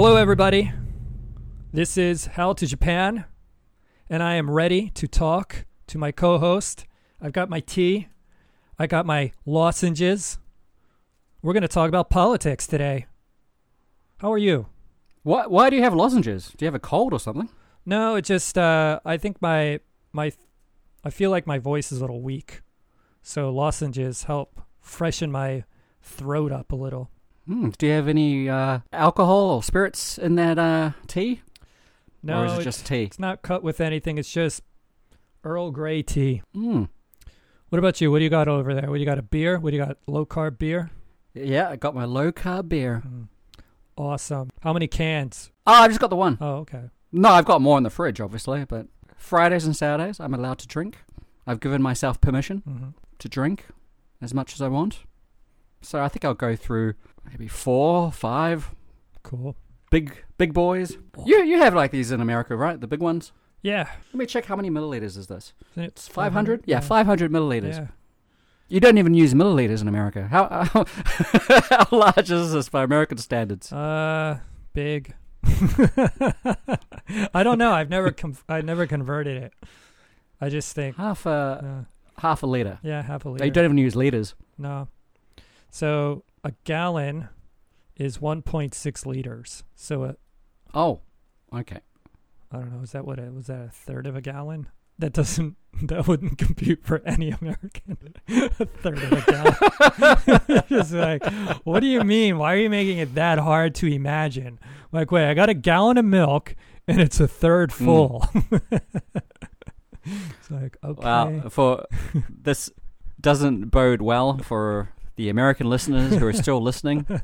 Hello, everybody. This is Hal to Japan, and I am ready to talk to my co host. I've got my tea, I got my lozenges. We're going to talk about politics today. How are you? Why, why do you have lozenges? Do you have a cold or something? No, it just, uh, I think my, my, I feel like my voice is a little weak. So lozenges help freshen my throat up a little. Hmm, do you have any uh, alcohol or spirits in that uh, tea? No, or is it it's- just tea? It's not cut with anything. It's just Earl Grey tea. Hmm. What about you? What do you got over there? What do you got? A beer? What do you got? Low carb beer? Yeah, I got my low carb beer. Mm. Awesome. How many cans? Oh, I've just got the one. Oh, okay. No, I've got more in the fridge, obviously, but Fridays and Saturdays I'm allowed to drink. I've given myself permission hmm to drink as much as I want. So I think I'll go through maybe four, five Cool. big big boys. You you have like these in America, right? The big ones. Yeah. Let me check how many milliliters is this. It's 500? Yeah, 500 milliliters. Yeah. You don't even use milliliters in America. How how, how large is this by American standards? Uh, big. I don't know. I've never com- I never converted it. I just think. Half a Uh, half a liter. yeah, half a liter. You don't even use liters. No. So a gallon is 1.6 liters. So a, Oh, okay. I don't know. Is that what it was? That a third of a gallon? That doesn't. That wouldn't compute for any American. a third of a gallon. Just like, what do you mean? Why are you making it that hard to imagine? Like, wait, I got a gallon of milk and it's a third Mm. full. it's like, okay. Wow. For this doesn't bode well for the American listeners who are still listening.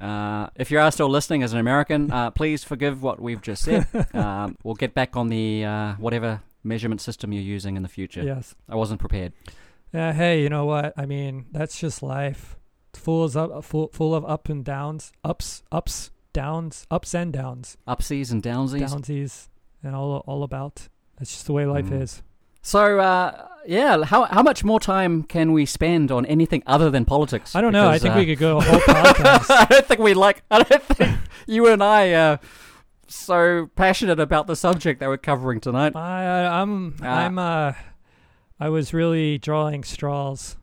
Uh, if you are still listening as an American, uh, please forgive what we've just said. Um, we'll get back on the uh, whatever measurement system you're using in the future. Yes. I wasn't prepared. Yeah. Hey, you know what? I mean, that's just life. It's full of up, full, full of up and downs, ups, ups, downs, ups and downs, Upsies and downsies. downsies, and all all about. That's just the way life Mm. is. So, uh, yeah, how how much more time can we spend on anything other than politics? I don't know. I think uh, we could go a whole podcast. I don't think we like. I don't think you and I are so passionate about the subject that we're covering tonight. I, I'm Ah. I'm uh I was really drawing straws,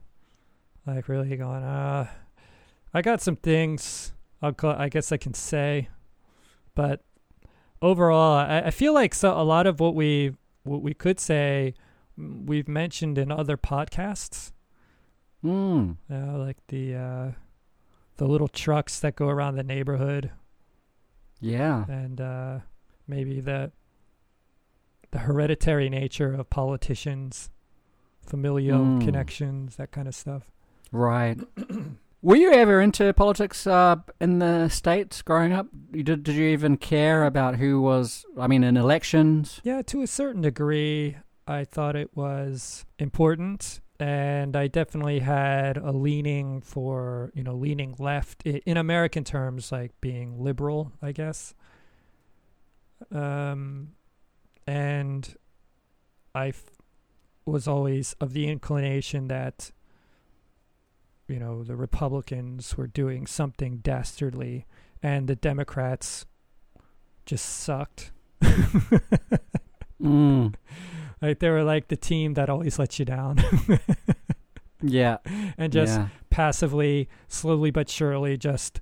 like really going. Uh, I got some things. I'll call, I guess I can say, but overall, I, I feel like so a lot of what we what we could say we've mentioned in other podcasts. Mm. Uh, like the uh, the little trucks that go around the neighborhood. Yeah. and uh, maybe the the hereditary nature of politicians, familial Mm. connections, that kind of stuff. Right. Were you ever into politics uh, in the states growing up? You did, did you even care about who was? I mean, in elections. Yeah, to a certain degree, I thought it was important, and I definitely had a leaning for you know leaning left in American terms, like being liberal, I guess. Um, and I was always of the inclination that you know the Republicans were doing something dastardly, and the Democrats just sucked. Mm. Like they were like the team that always lets you down Yeah. and just yeah. passively, slowly but surely, just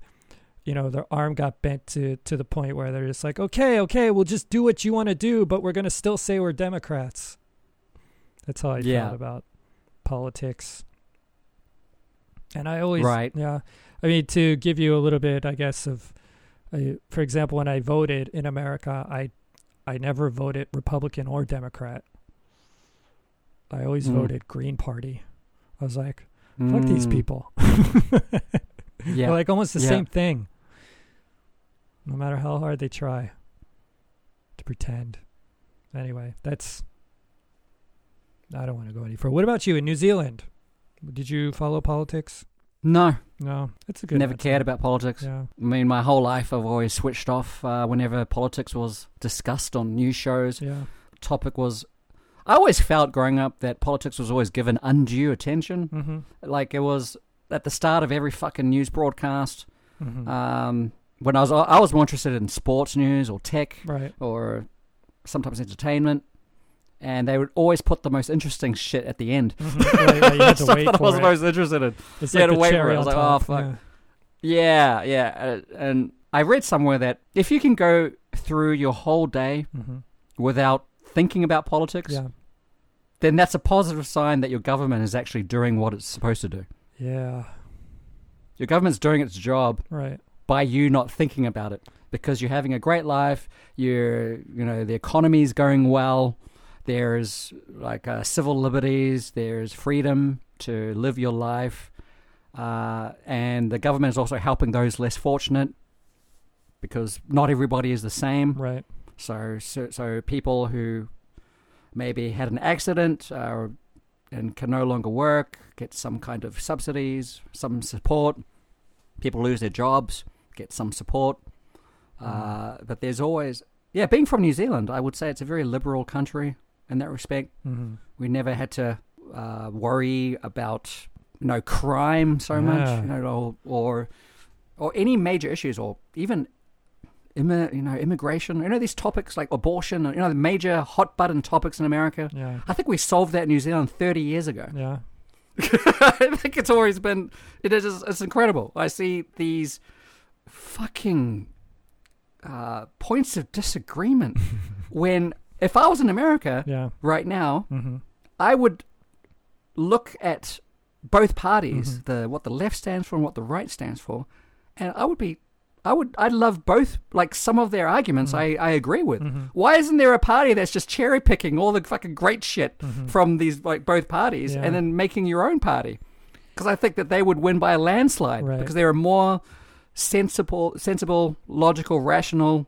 you know, their arm got bent to to the point where they're just like, okay, okay, we'll just do what you want to do, but we're gonna still say we're Democrats. That's how I Yeah. felt about politics. And I always, Right. yeah. I mean, to give you a little bit, I guess, of, uh, for example, when I voted in America, I, I never voted Republican or Democrat. I always Mm. voted Green Party. I was like, fuck these Mm. people. Yeah. They're like almost the Yeah. same thing. No matter how hard they try to pretend. Anyway, that's. I don't want to go any further. What about you in New Zealand? Did you follow politics? no, No, that's a good. never answer. cared about politics. Yeah, I mean, my whole life I've always switched off uh, whenever politics was discussed on news shows. yeah, Topic was. I always felt growing up that politics was always given undue attention. mm-hmm. Like it was at the start of every fucking news broadcast. Mm-hmm. Um, when I was I was more interested in sports news or tech Right. or sometimes entertainment, and they would always put the most interesting shit at the end. Mhm. Right, right, you had to Stuff that I was it. most interested in. It's you like had to wait for it. I was like, oh, fuck. yeah. Yeah, yeah, uh, and I read somewhere that if you can go through your whole day Mhm. without thinking about politics, Yeah. Then that's a positive sign that your government is actually doing what it's supposed to do. Yeah. Your government's doing its job Right. by you not thinking about it because you're having a great life. You're, you know, the economy's going well. There's like uh, civil liberties. There's freedom to live your life, uh, and the government is also helping those less fortunate because not everybody is the same. Right. So, so, so people who maybe had an accident uh, and can no longer work get some kind of subsidies, some support. People lose their jobs, get some support. Uh, but there's always, yeah, being from New Zealand, I would say it's a very liberal country in that respect. hmm We never had to uh, worry about you know crime so much, you know, or, or or any major issues, or even immi- you know immigration. You know these topics like abortion, you know the major hot button topics in America. Yeah. I think we solved that in New Zealand 30 years ago. Yeah. I think it's always been it is it's incredible. I see these fucking uh, points of disagreement when if I was in America Yeah. right now, hmm I would look at both parties, Mhm. the what the left stands for and what the right stands for, and I would be, I would, I love both. Like some of their arguments, Mm. I, I agree with. hmm Why isn't there a party that's just cherry picking all the fucking great shit Mhm. from these like both parties Yeah. and then making your own party? Because I think that they would win by a landslide Right. because there are more sensible, sensible, logical, rational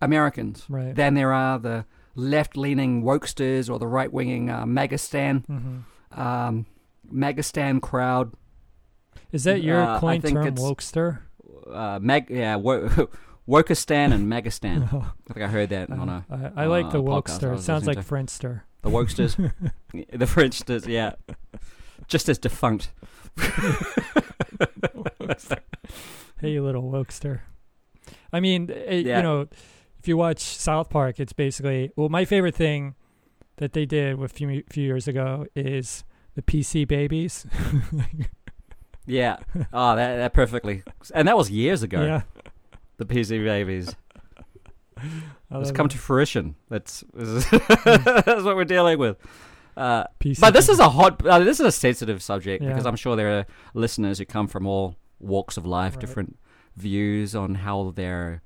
Americans Right. than there are the left-leaning wokesters or the right-winging uh, Magistan, hmm um, Magistan crowd. Is that your Uh, coin term, wokester? Uh, mag, yeah, wo- Wokistan and Magistan. I think I heard that on a I, I like the uh, podcast I wokester. It sounds like listening Friendster. the wokesters, the Frenchsters. Yeah, just as defunct. Hey, you little wokester. I mean, it, Yeah. you know, if you watch South Park, it's basically well, my favorite thing that they did a few few years ago is the PC babies. Yeah. Oh, that that perfectly, and that was years ago. yeah, The PC babies. It's come to fruition. That's that's what we're dealing with. Uh, PC But this is a hot. Uh, this is a sensitive subject Yeah. because I'm sure there are listeners who come from all walks of life, Right. different views on how their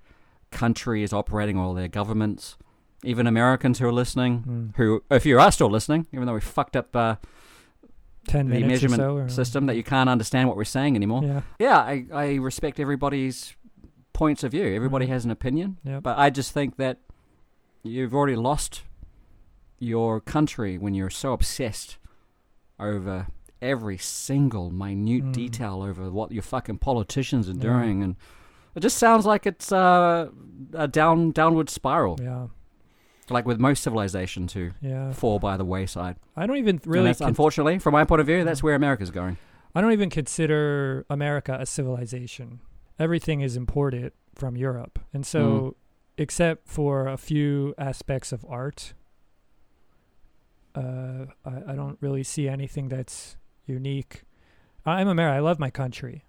country is operating or their governments. Even Americans who are listening, Mm. who, if you are still listening, even though we fucked up uh, ten the measurement so, or, system that you can't understand what we're saying anymore. Yeah, Yeah, I, I respect everybody's points of view. Everybody Mhm. has an opinion. yeah, But I just think that you've already lost your country when you're so obsessed over every single minute Mm. detail over what your fucking politicians are Yeah. doing, and it just sounds like it's uh, a down downward spiral, yeah, like with most civilization who yeah. fall by the wayside. I don't even really. con- unfortunately, from my point of view, that's where America's going. I don't even consider America a civilization. Everything is imported from Europe. And so, Mm. except for a few aspects of art, uh, I, I don't really see anything that's unique. I'm American. I love my country.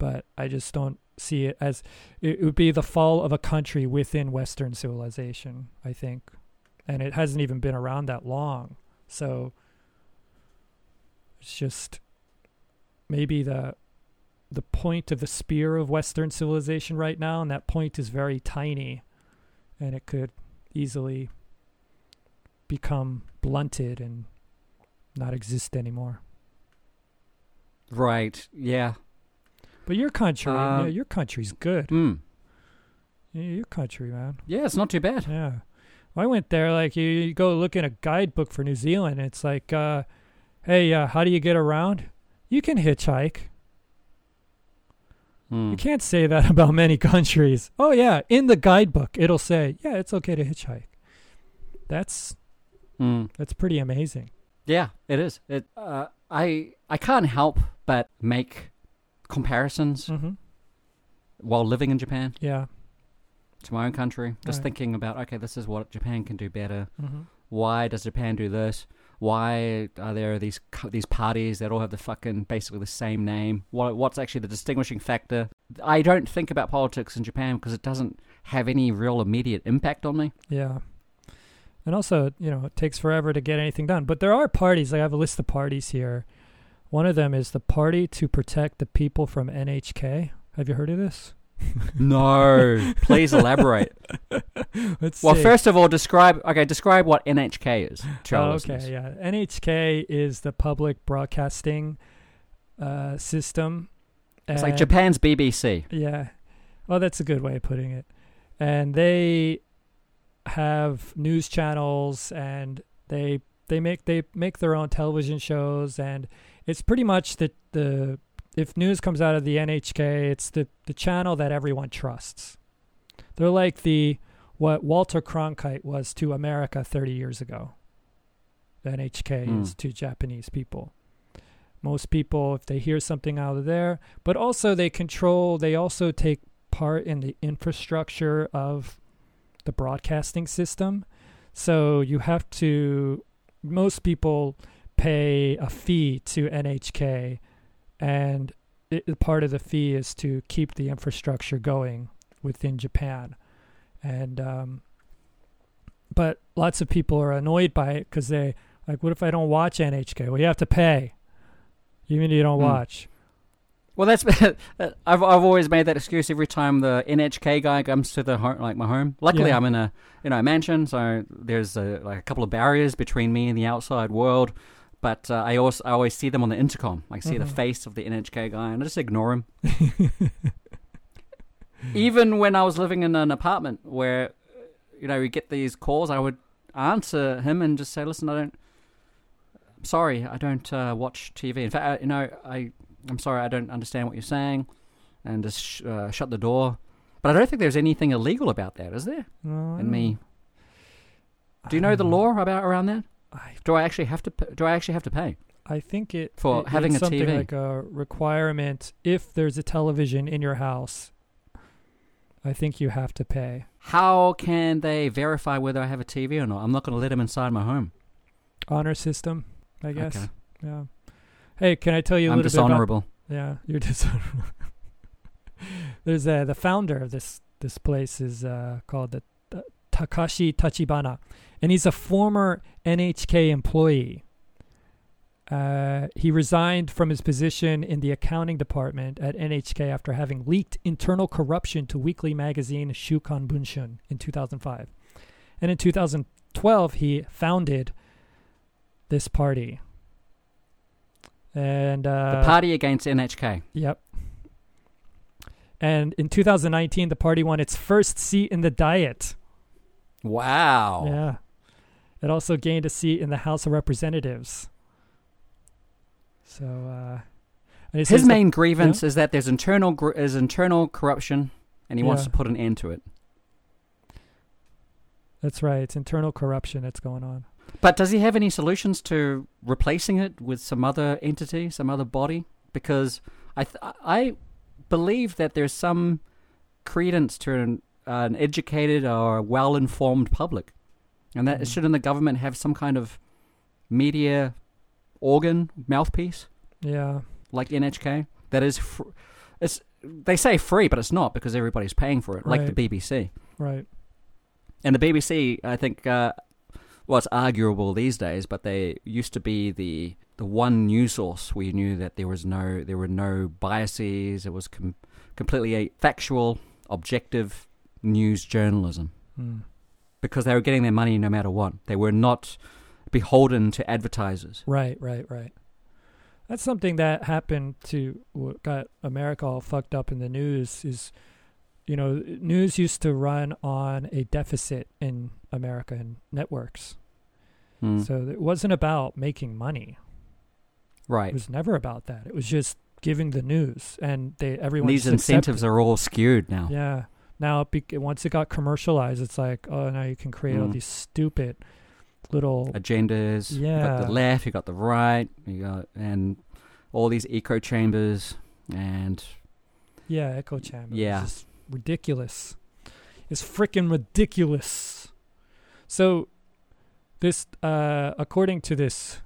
But I just don't see it as it would be the fall of a country within Western civilization, I think. And it hasn't even been around that long. So it's just maybe the the point of the spear of Western civilization right now, and that point is very tiny, and it could easily become blunted and not exist anymore. Right? Yeah. But your country, Uh, yeah, your country's good. Mm. Yeah, your country, man. Yeah, it's not too bad. Yeah. I went there, like, you, you go look in a guidebook for New Zealand, and it's like, uh, hey, uh, how do you get around? You can hitchhike. Mm. You can't say that about many countries. Oh, yeah, in the guidebook, it'll say, yeah, it's okay to hitchhike. That's Mm. that's pretty amazing. Yeah, it is. It. Uh, I I can't help but make comparisons Mm-hmm. while living in Japan Yeah. to my own country, just Right. thinking about okay, this is what Japan can do better. hmm Why does Japan do this? Why are there these these parties that all have the fucking basically the same name? What what's actually the distinguishing factor? I don't think about politics in Japan because it doesn't have any real immediate impact on me. Yeah. And also, you know, it takes forever to get anything done. But there are parties. Like I have a list of parties here. One of them is the Party to Protect the People from NHK. Have you heard of this? No, please elaborate. Let's Well, see. first of all, describe okay, describe what NHK is. To our Oh, listeners. okay, yeah. NHK is the public broadcasting uh, system. It's like Japan's BBC. Yeah. Well, that's a good way of putting it. And they have news channels and they they make they make their own television shows and it's pretty much the the if news comes out of the NHK, it's the the channel that everyone trusts. They're like the what Walter Cronkite was to America 30 years ago. The NHK Hmm. is to Japanese people most people if they hear something out of there but also they control they also take part in the infrastructure of the broadcasting system so you have to most people pay a fee to NHK and it, part of the fee is to keep the infrastructure going within Japan and um but lots of people are annoyed by it cuz they like what if I don't watch NHK well you have to pay even if you don't Hmm. watch. Well, that's I've I've always made that excuse every time the NHK guy comes to the home, like my home. Luckily, Yeah. I'm in a you know a mansion, so there's a, like a couple of barriers between me and the outside world. But uh, I also I always see them on the intercom. I see the Mhm. face of the NHK guy, and I just ignore him. Even when I was living in an apartment where you know we get these calls, I would answer him and just say, "Listen, I don't." I'm sorry, I don't uh, watch TV. In fact, I, you know, I I'm sorry, I don't understand what you're saying, and just sh- uh, shut the door. But I don't think there's anything illegal about that, is there? No, In me, don't- you know the law about around that? I Do I actually have to? p- Do I actually have to pay? I think it For it- having it's a something TV. like a requirement if there's a television in your house. I think you have to pay. How can they verify whether I have a TV or not? I'm not going to let them inside my home. Honor system, I guess. Okay. Yeah. Hey, can I tell you a I'm little bit about dishonorable. Yeah, you're dishonorable. There's uh, the founder of this this place is uh, called the, the Takashi Tachibana, and he's a former NHK employee. Uh, he resigned from his position in the accounting department at NHK after having leaked internal corruption to weekly magazine Shukan Bunshun in 2005. And in 2012, he founded this party. And uh, the party against NHK. Yep. And in 2019, the party won its first seat in the Diet. Wow. Yeah. It also gained a seat in the House of Representatives. So, uh, and it says His main grievance is that there's internal gr- is internal corruption, and he wants to put an end to it. that's right. It's internal corruption that's going on. But does he have any solutions to replacing it with some other entity, some other body? Because I th- I believe that there's some credence to an, uh, an educated or well informed public, and that Mhm. shouldn't the government have some kind of media organ mouthpiece Yeah. like NHK that is fr- it's they say free, but it's not because everybody's paying for it, like the BBC. Right. And the BBC, I think, uh, well, it's arguable these days, but they used to be the the one news source where you knew that there was no there were no biases. It was com- completely a factual, objective news journalism Hmm. Because they were getting their money no matter what. They were not beholden to advertisers. Right, right, right. That's something that happened to what got America all fucked up in the news is you know, news used to run on a deficit in America and networks. Hmm. So it wasn't about making money. Right. It was never about that. It was just giving the news and they everyone These accepted incentives are all skewed now. Yeah. Now, it bec- once it got commercialized, it's like, oh, now you can create all Mm. these stupid little. agendas. Yeah, You got the left, you got the right, you got and all these echo chambers and Yeah, Echo chambers. Yeah. just ridiculous. It's freaking ridiculous. So, this, uh, according to this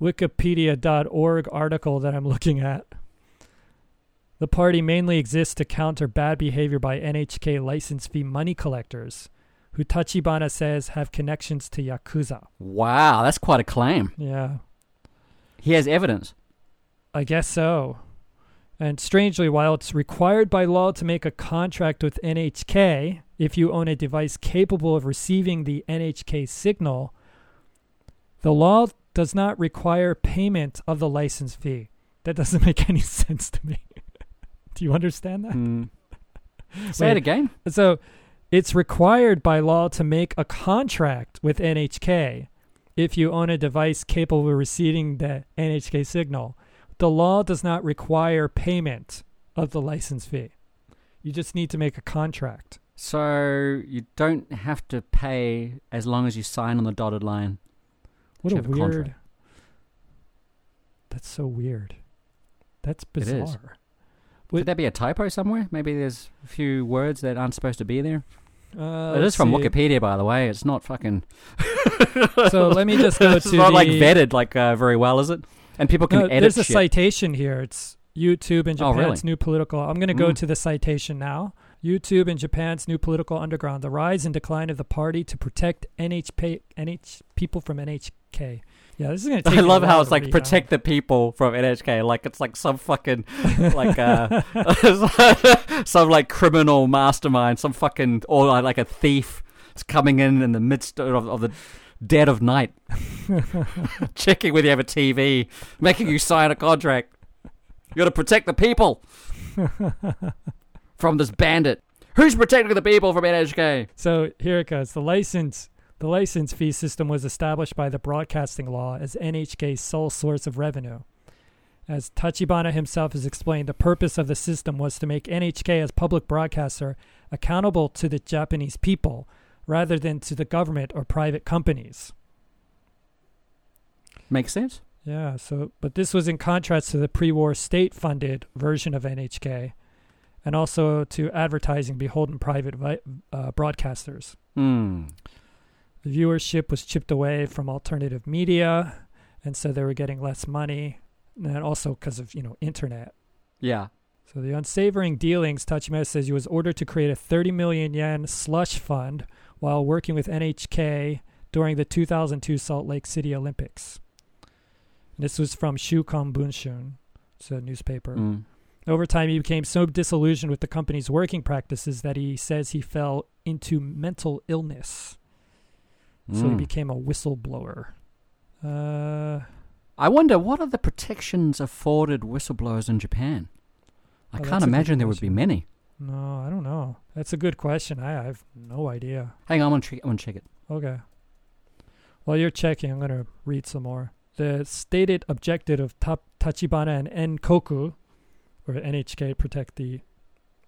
Wikipedia.org article that I'm looking at, the party mainly exists to counter bad behavior by NHK license fee money collectors, who Tachibana says have connections to Yakuza. Wow, that's quite a claim. Yeah. He has evidence. I guess so. And strangely, while it's required by law to make a contract with NHK if you own a device capable of receiving the NHK signal, the law does not require payment of the license fee. That doesn't make any sense to me. Do you understand that? Hmm. Say Wait. it again. So it's required by law to make a contract with NHK if you own a device capable of receiving the NHK signal. The law does not require payment of the license fee. You just need to make a contract. So you don't have to pay as long as you sign on the dotted line. What a weird. contract. That's so weird. That's bizarre. Would- Could there be a typo somewhere? Maybe there's a few words that aren't supposed to be there. Uh, it is from see. Wikipedia, by the way. It's not fucking. So let me just go it's to not like vetted like uh, very well, is it? And people can No, edit there's a citation here. It's YouTube and Oh, Japan's really? new political. I'm going to go Mm. to the citation now. YouTube and Japan's new political underground: the rise and decline of the party to protect NHP, NH people from NHK. Yeah, this is going to. I love how it's like protect the people from NHK. Like it's like some fucking like uh some like criminal mastermind, some fucking or like a thief is coming in in the midst of, of the dead of night, checking whether you have a TV, making you sign a contract. You got to protect the people from this bandit. Who's protecting the people from NHK? So here it goes. The license, the license fee system was established by the broadcasting law as NHK's sole source of revenue. As Tachibana himself has explained, the purpose of the system was to make NHK as public broadcaster accountable to the Japanese people rather than to the government or private companies. Makes sense. Yeah, so but this was in contrast to the pre-war state-funded version of NHK and also to advertising beholden private vi- uh, broadcasters. Hmm. The viewership was chipped away from alternative media and so they were getting less money and also because of you know internet Yeah. so the unsavoring dealings tachibana says he was ordered to create a 30 million yen slush fund while working with nhk during the 2002 salt lake city olympics this was from shukan bunshun it's a newspaper Mm. over time, he became so disillusioned with the company's working practices that he says he fell into mental illness. So he Mm. became a whistleblower. Uh, I wonder what are the protections afforded whistleblowers in Japan? I Oh, can't imagine there would be many. no, I don't know. That's a good question. I, I have no idea. Hang on, I'm gonna check, I'm gonna check it. Okay. While you're checking, I'm going to read some more. The stated objective of Ta- Tachibana and N-Koku, or NHK, protect the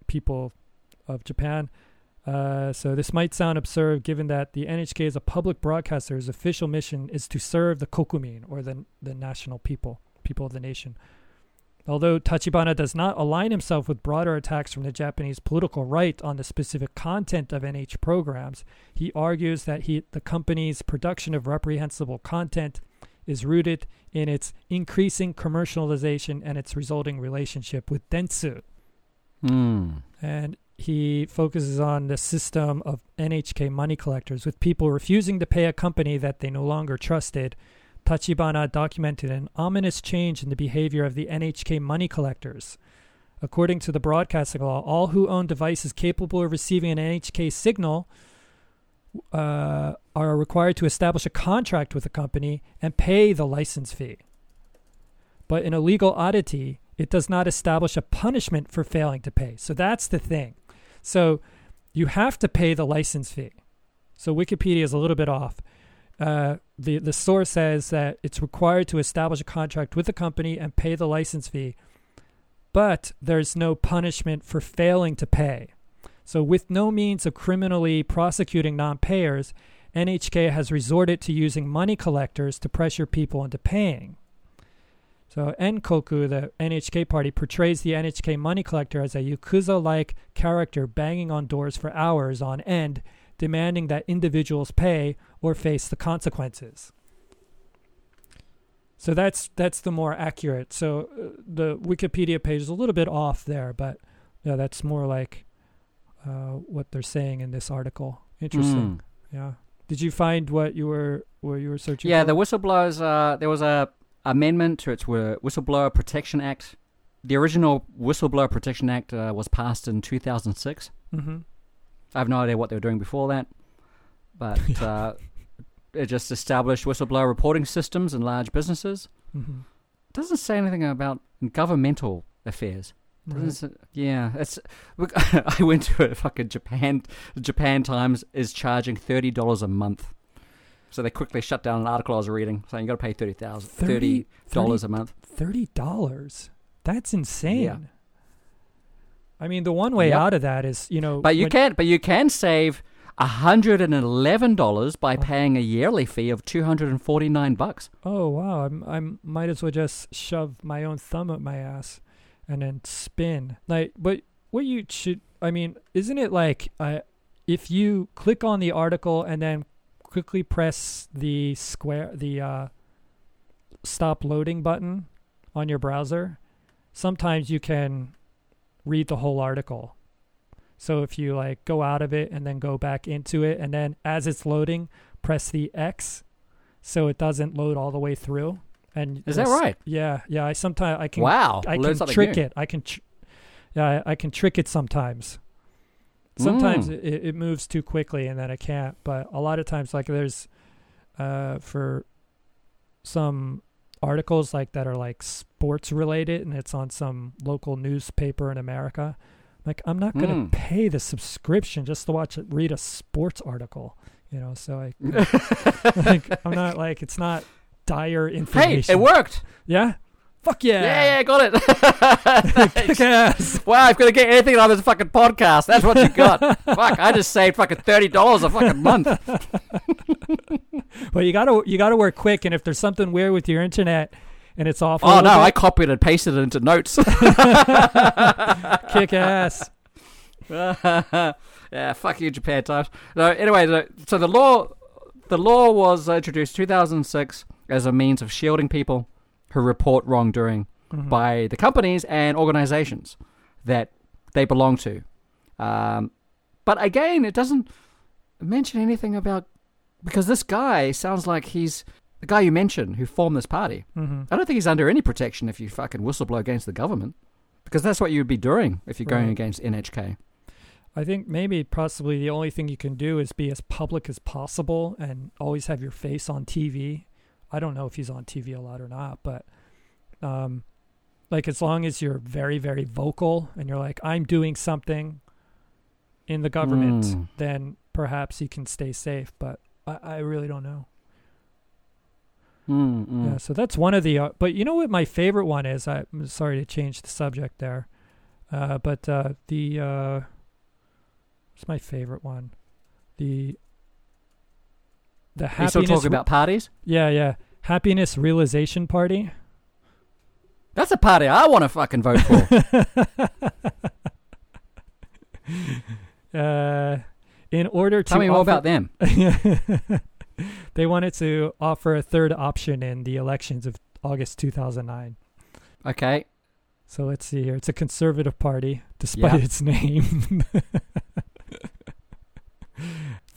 people of Japan. Uh, so this might sound absurd given that the NHK is a public broadcaster's official mission is to serve the kokumin, or the, the national people, people of the nation. Although Tachibana does not align himself with broader attacks from the Japanese political right on the specific content of NH programs, he argues that he, the company's production of reprehensible content is rooted in its increasing commercialization and its resulting relationship with Dentsu. Hmm. And he focuses on the system of NHK money collectors, with people refusing to pay a company that they no longer trusted. Tachibana documented an ominous change in the behavior of the NHK money collectors. According to the broadcasting law, all who own devices capable of receiving an NHK signal uh, are required to establish a contract with the company and pay the license fee. But in a legal oddity, it does not establish a punishment for failing to pay. So that's the thing. So you have to pay the license fee. So Wikipedia is a little bit off. Uh, the the source says that it's required to establish a contract with the company and pay the license fee, but there's no punishment for failing to pay. So, with no means of criminally prosecuting non-payers, NHK has resorted to using money collectors to pressure people into paying. So N-Koku, the NHK party, portrays the NHK money collector as a yakuza-like character banging on doors for hours on end, demanding that individuals pay or face the consequences. So that's that's the more accurate. So uh, the Wikipedia page is a little bit off there, but yeah, that's more like uh, what they're saying in this article. Interesting. Mm. Yeah. Did you find what you were what you were searching Yeah, for? the whistleblowers. Uh, there was a amendment to its Whistleblower Protection Act. The original Whistleblower Protection Act uh, was passed in 2006. mm-hmm. I have no idea what they were doing before that, but uh, it just established whistleblower reporting systems in large businesses. Mm-hmm. doesn't say anything about governmental affairs. Right. Yeah, it's. I went to a fucking Japan. Japan Times is charging thirty dollars a month, so they quickly shut down an article I was reading saying you got to pay thirty thousand thirty dollars a month. Thirty dollars. That's insane. Yeah. I mean, the one way Yep. out of that is, you know, But you when- can, but you can save hundred and eleven dollars by Oh. paying a yearly fee of two hundred and forty nine bucks. Oh wow, I'm I'm might as well just shove my own thumb up my ass and then spin. Like but what you should I mean, isn't it like uh, if you click on the article and then quickly press the square the uh stop loading button on your browser, sometimes you can read the whole article. So if you like go out of it and then go back into it and then as it's loading, press the X so it doesn't load all the way through. And Is that right? Yeah, yeah. I sometimes I can Wow, I can trick new. it. I can, tr- yeah, I, I can trick it sometimes. Sometimes Mm. it, it moves too quickly and then I can't. But a lot of times, like there's, uh, for some articles like that are like sports related and it's on some local newspaper in America. Like I'm not gonna Mm. pay the subscription just to watch it, read a sports article. You know, so I, like, I'm not like it's not dire information. Hey, information. it worked. Yeah. Fuck yeah. Yeah, yeah, got it. Kick ass. wow, if gonna get anything on this fucking podcast, that's what you got. Fuck, I just saved fucking thirty dollars a fucking month. Well, you gotta you gotta work quick, and if there's something weird with your internet and it's off, Oh no, I copied and pasted it into notes. kick ass. yeah, fuck you, Japan Times. No, anyway, so the law, the law was uh, introduced 2006 as a means of shielding people who report wrongdoing Mhm. by the companies and organizations that they belong to. Um, but again, it doesn't mention anything about because this guy sounds like he's the guy you mentioned who formed this party. Mhm. I don't think he's under any protection if you fucking whistleblow against the government. Because that's what you'd be doing if you're going against NHK. I think maybe possibly the only thing you can do is be as public as possible and always have your face on TV. I don't know if he's on TV a lot or not, but um, like as long as you're very very vocal and you're like I'm doing something in the government, Mm. then perhaps you can stay safe. But I, I really don't know. Mm, mm. Yeah, so that's one of the. Uh, but you know what my favorite one is? I, I'm sorry to change the subject there, uh, but uh, the uh, what's my favorite one? The the You happiness. still talking about parties? yeah, yeah, happiness realization party. That's a party I want to fucking vote for. uh, in order to Tell me more about them. they wanted to offer a third option in the elections of August 2009. Okay. So let's see here. It's a conservative party, despite its name.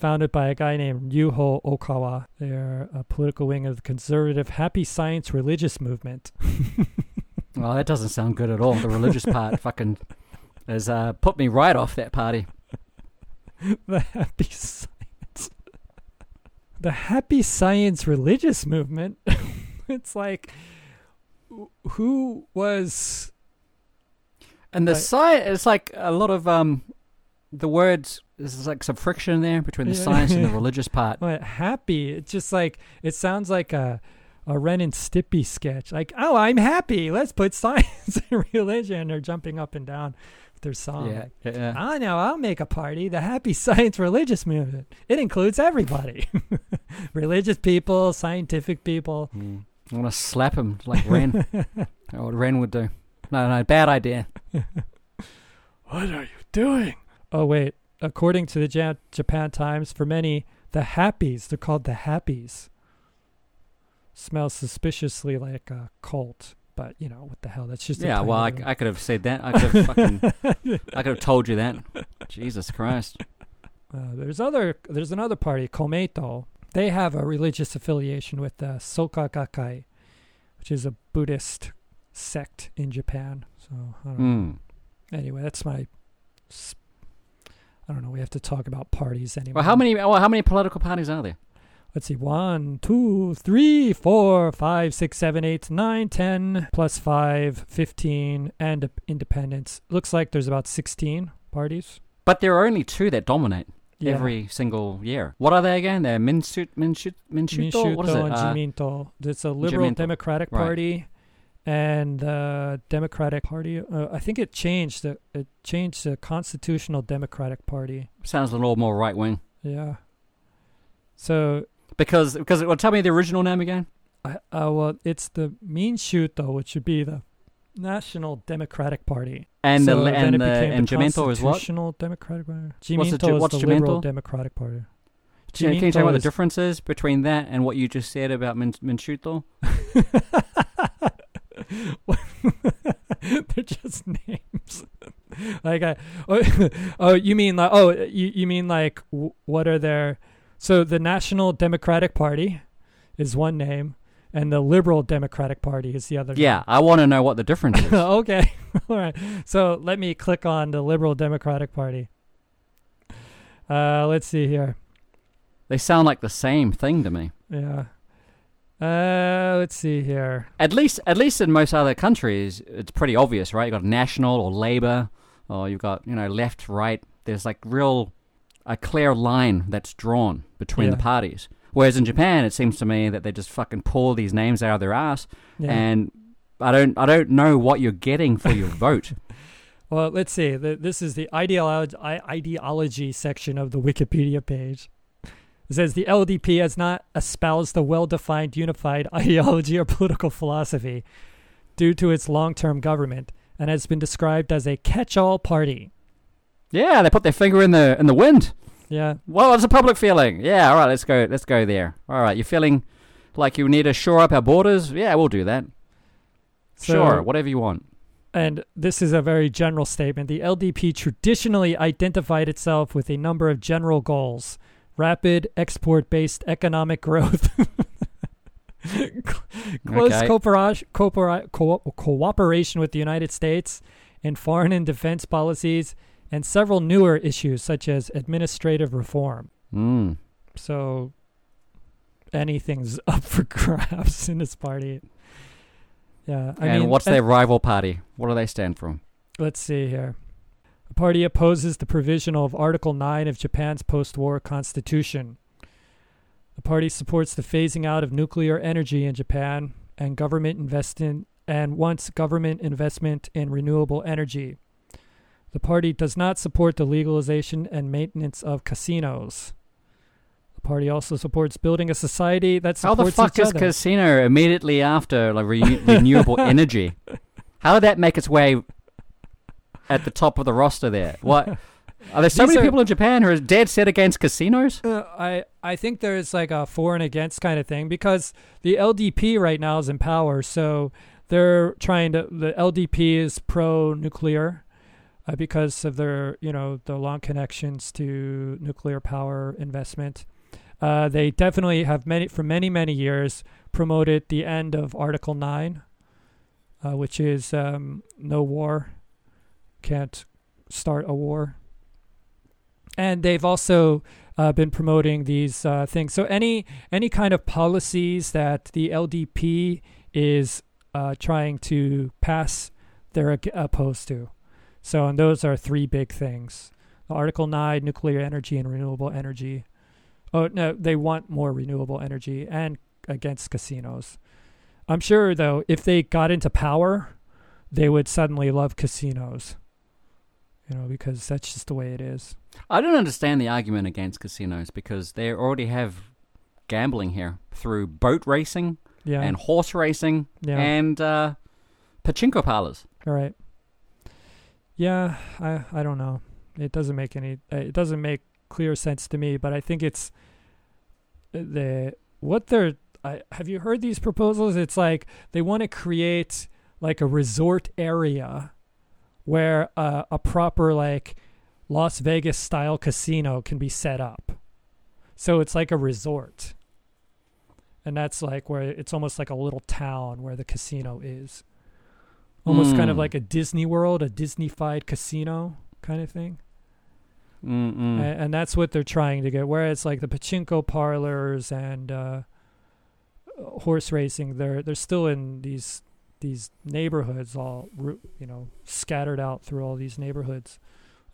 Founded by a guy named Ryuho Okawa. They're a political wing of the conservative happy science religious movement. Well, that doesn't sound good at all. The religious part fucking has uh, put me right off that party. the happy science. The happy science religious movement. it's like who was And the science, it's like a lot of um, the words. There's like some friction there between the Yeah. science and the religious part. what happy? It's just like it sounds like a a Ren and Stimpy sketch. Like, oh, I'm happy. Let's put science and religion. They're jumping up and down with their song. Yeah, yeah. I know. I'll make a party. The Happy Science Religious Movement. It includes everybody: religious people, scientific people. Mm. I want to slap him like Ren. what Ren would do. No, no, bad idea. What are you doing? Oh, wait. According to the Ja- Japan Times, for many, the happies, they're called the Happies, smells suspiciously like a cult. But, you know, what the hell? That's just a Yeah, well, I, I could have said that. I could have fucking, I could have told you that. Jesus Christ. Uh, there's other. There's another party, Komeito. They have a religious affiliation with the Soka Gakkai, which is a Buddhist sect in Japan. So I don't know. Hmm. anyway, that's my. s- I don't know. We have to talk about parties anyway. Well, how many? Well, how many political parties are there? Let's see. One, two, three, four, five, six, seven, eight, nine, ten, plus five, fifteen, and independence. Looks like there's about sixteen parties. But there are only two that dominate Yeah. every single year. What are they again? They're Minsut, Minsut, Minshuto? What is it? and Uh, Jiminto. It's a liberal Jiminto. Democratic Right. And the Democratic Party. Uh, I think it changed. The, it changed the Constitutional Democratic Party. sounds a little more right wing. Yeah. So, Because, because, well, tell me the original name again. I, uh, well, it's the Minshuto, which would be the National Democratic Party. And so the and it the became and the is what? Constitutional Democratic Party. What's the Ju- is what's the Liberal Democratic Party. Can can you tell me what the difference is between that and what you just said about Min- Minshuto? They're just names. like, I, oh, oh, you mean like, oh, you you mean like, what are their? So the National Democratic Party is one name, and the Liberal Democratic Party is the other. Yeah, I want to know what the difference is. okay. All right. So let me click on the Liberal Democratic Party. Uh, let's see here. they sound like the same thing to me. Yeah. Uh, let's see here. At least, at least in most other countries, it's pretty obvious, right? You've got national or labor, or you've got you know left, right. There's like real a clear line that's drawn between the parties. Whereas in Japan, it seems to me that they just fucking pull these names out of their ass, Yeah. and I don't, I don't know what you're getting for your vote. Well, let's see. This is the ideology section of the Wikipedia page. It says the LDP has not espoused a well defined unified ideology or political philosophy due to its long term government and has been described as a catch all party. Yeah, they put their finger in the in the wind. Yeah. Well, it's a public feeling. Yeah, all right, let's go. Let's go there. All right, you're feeling like you need to shore up our borders. Yeah, we'll do that. So- sure, whatever you want. And this is a very general statement. The LDP traditionally identified itself with a number of general goals rapid export based economic growth, close Okay. cooperation, coopera- co- cooperation with the United States in foreign and defense policies, and several newer issues such as administrative reform. Mm. So anything's up for grabs in this party. Yeah, I and mean, what's and- their rival party? What do they stand for? Let's see here. The party opposes the provision of Article 9 of Japan's post war constitution. The party supports the phasing out of nuclear energy in Japan and government investment and wants government investment in renewable energy. The party does not support the legalization and maintenance of casinos. The party also supports building a society that supports How the fuck is other. casino immediately after like re- renewable energy? How did that make its way at the top of the roster there? What? Are there so These many are- people in Japan who are dead set against casinos? Uh, I I think there's like a for and against kind of thing because the LDP right now is in power, so they're trying to. The LDP is pro nuclear uh, because of their you know the long connections to nuclear power investment. Uh, they definitely have many for many many years promoted the end of Article Nine, uh, which is um, no war, can't start a war and they've also uh, been promoting these uh, things. So any any kind of policies that the LDP is uh, trying to pass, they're opposed to. So and those are three big things: Article Nine, nuclear energy and renewable energy. Oh no, they want more renewable energy and against casinos. I'm sure though, if they got into power, they would suddenly love casinos. You know, because that's just the way it is. I don't understand the argument against casinos because they already have gambling here through boat racing Yeah. and horse racing yeah. and uh, pachinko parlors. All right. Yeah, I I don't know. It doesn't make any. uh, It doesn't make clear sense to me. But I think it's uh, the what they're. I, have you heard these proposals? It's like they want to create like a resort area where uh, a proper like Las Vegas style casino can be set up. So it's like a resort. And that's like where it's almost like a little town where the casino is. Almost kind of Mm. like a Disney World, a Disneyfied casino kind of thing. Mm-mm. And, that's what they're trying to get. Whereas like the pachinko parlors and uh, horse racing, they're they're still in these these neighborhoods, all you know, scattered out through all these neighborhoods.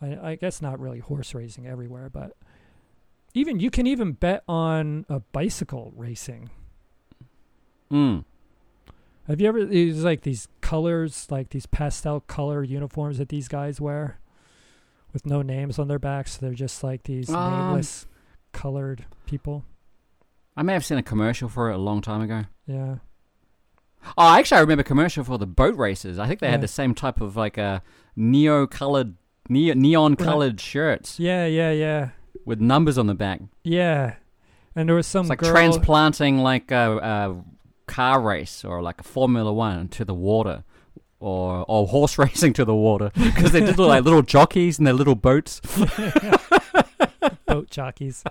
I, I guess not really horse racing everywhere, but even you can even bet on a bicycle racing. Mm. Have you ever? There's like these colors, like these pastel color uniforms that these guys wear, with no names on their backs. They're just like these Um, nameless, colored people. I may have seen a commercial for it a long time ago. Yeah, Oh, actually, I remember a commercial for the boat races. I think they had the same type of like uh, a neo colored, neon colored shirts yeah, yeah, yeah, with numbers on the back. yeah. And there was some It's like girl. transplanting like a, a car race or like a Formula One to the water. Or, or horse racing to the water because they did look like little jockeys in their little boats boat jockeys.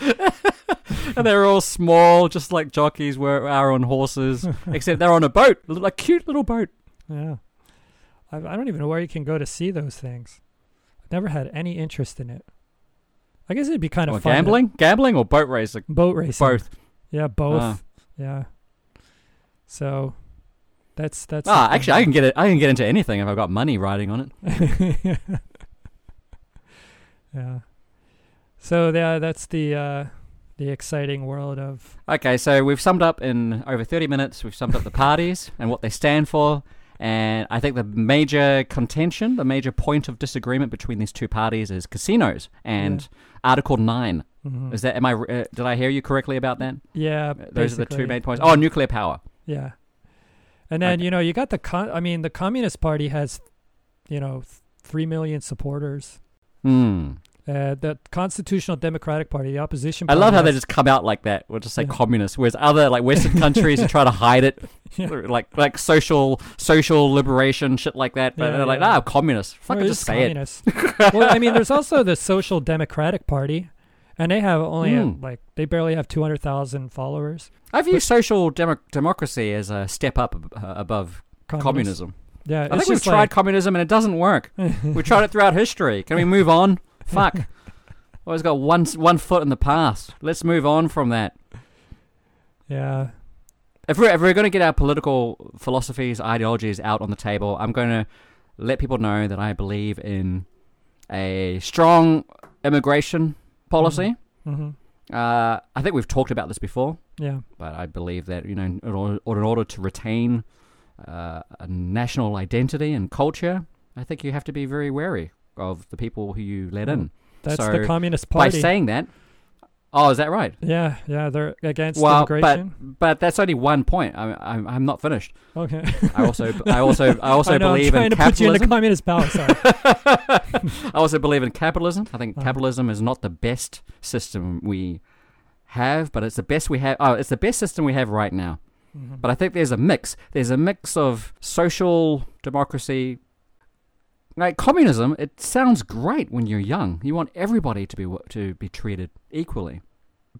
and they're all small just like jockeys were are on horses except they're on a boat a cute little boat Yeah, I, I don't even know where you can go to see those things. I've never had any interest in it. I guess it'd be kind of or fun. to- gambling gambling or boat racing boat racing. both Yeah, both. Ah. Yeah. So that's that's ah actually i can get it i can get into anything if i've got money riding on it yeah. So yeah, that's the uh the exciting world of Okay, so we've summed up in over 30 minutes, we've summed up the parties and what they stand for. And I think the major contention, the major point of disagreement between these two parties is casinos and Article 9. mhm. Is that, am I, uh, did I hear you correctly about that? yeah, Those are the two main points. Oh, nuclear power. Yeah. And then, Okay. you know, you got the con- I mean, the Communist Party has you know, th- 3 million supporters. Hmm. Uh, the Constitutional Democratic Party, the opposition I party love how they just come out like that. We'll just say Yeah. communist, whereas other like Western countries trying to hide it, Yeah. like like social social liberation shit like that. But Yeah, they're like, ah, communist. Fucking just say it. communist. well, I mean, there's also the Social Democratic Party, and they have only a- Mm. like they barely have two hundred thousand followers. I view social demo- democracy as a step up ab- uh, above Communist. communism. Yeah, I think we've tried like- communism and it doesn't work. we tried it throughout history. Can we move on? Fuck. Always got one one foot in the past. Let's move on from that. yeah, If we're, if we're going to get our political philosophies, ideologies out on the table, I'm going to let people know that I believe in a strong immigration policy. hmm Uh, I think we've talked about this before. yeah, but I believe that you know, in order, or in order to retain uh, a national identity and culture, I think you have to be very wary of the people who you let in. that's So, the Communist Party. By saying that, oh, is that right? yeah, yeah, they're against Well, but immigration. but that's only one point. I, I'm I'm not finished. okay, I also I also I also I know, believe I'm in trying to put you in the capitalism. communist balance. Sorry. I also believe in capitalism. I think Uh-huh. capitalism is not the best system we have, but it's the best we have. Oh, it's the best system we have right now. Mhm. But I think there's a mix. There's a mix of social democracy. Like communism, it sounds great when you're young. You want everybody to be to be treated equally.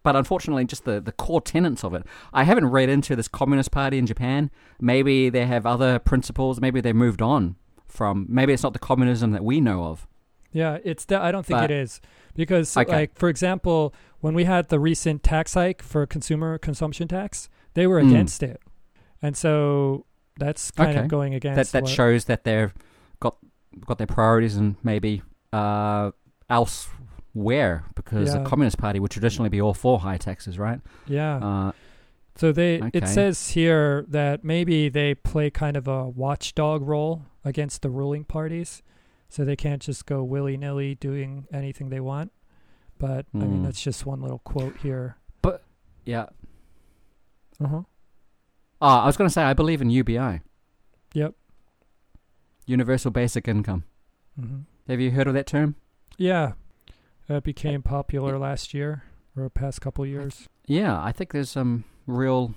But unfortunately, just the, the core tenets of it. I haven't read into this Communist Party in Japan. Maybe they have other principles. Maybe they moved on from. Maybe it's not the communism that we know of. Yeah, it's. De- I don't think But- it is because, Okay. like, for example, when we had the recent tax hike for consumer consumption tax, they were Mm. against it, and so that's kind Okay. of going That against. that what- shows that they've got got their priorities and maybe uh, elsewhere because Yeah. the Communist Party would traditionally be all for high taxes, right? Yeah. Uh, So they Okay. it says here that maybe they play kind of a watchdog role against the ruling parties, so they can't just go willy nilly doing anything they want. But I mean Mm. that's just one little quote here. But yeah, Uh huh. Oh, I was going to say I believe in UBI. Yep. Universal Basic Income. hmm Have you heard of that term? Yeah, that became popular last year or past couple years. Yeah, I think there's some real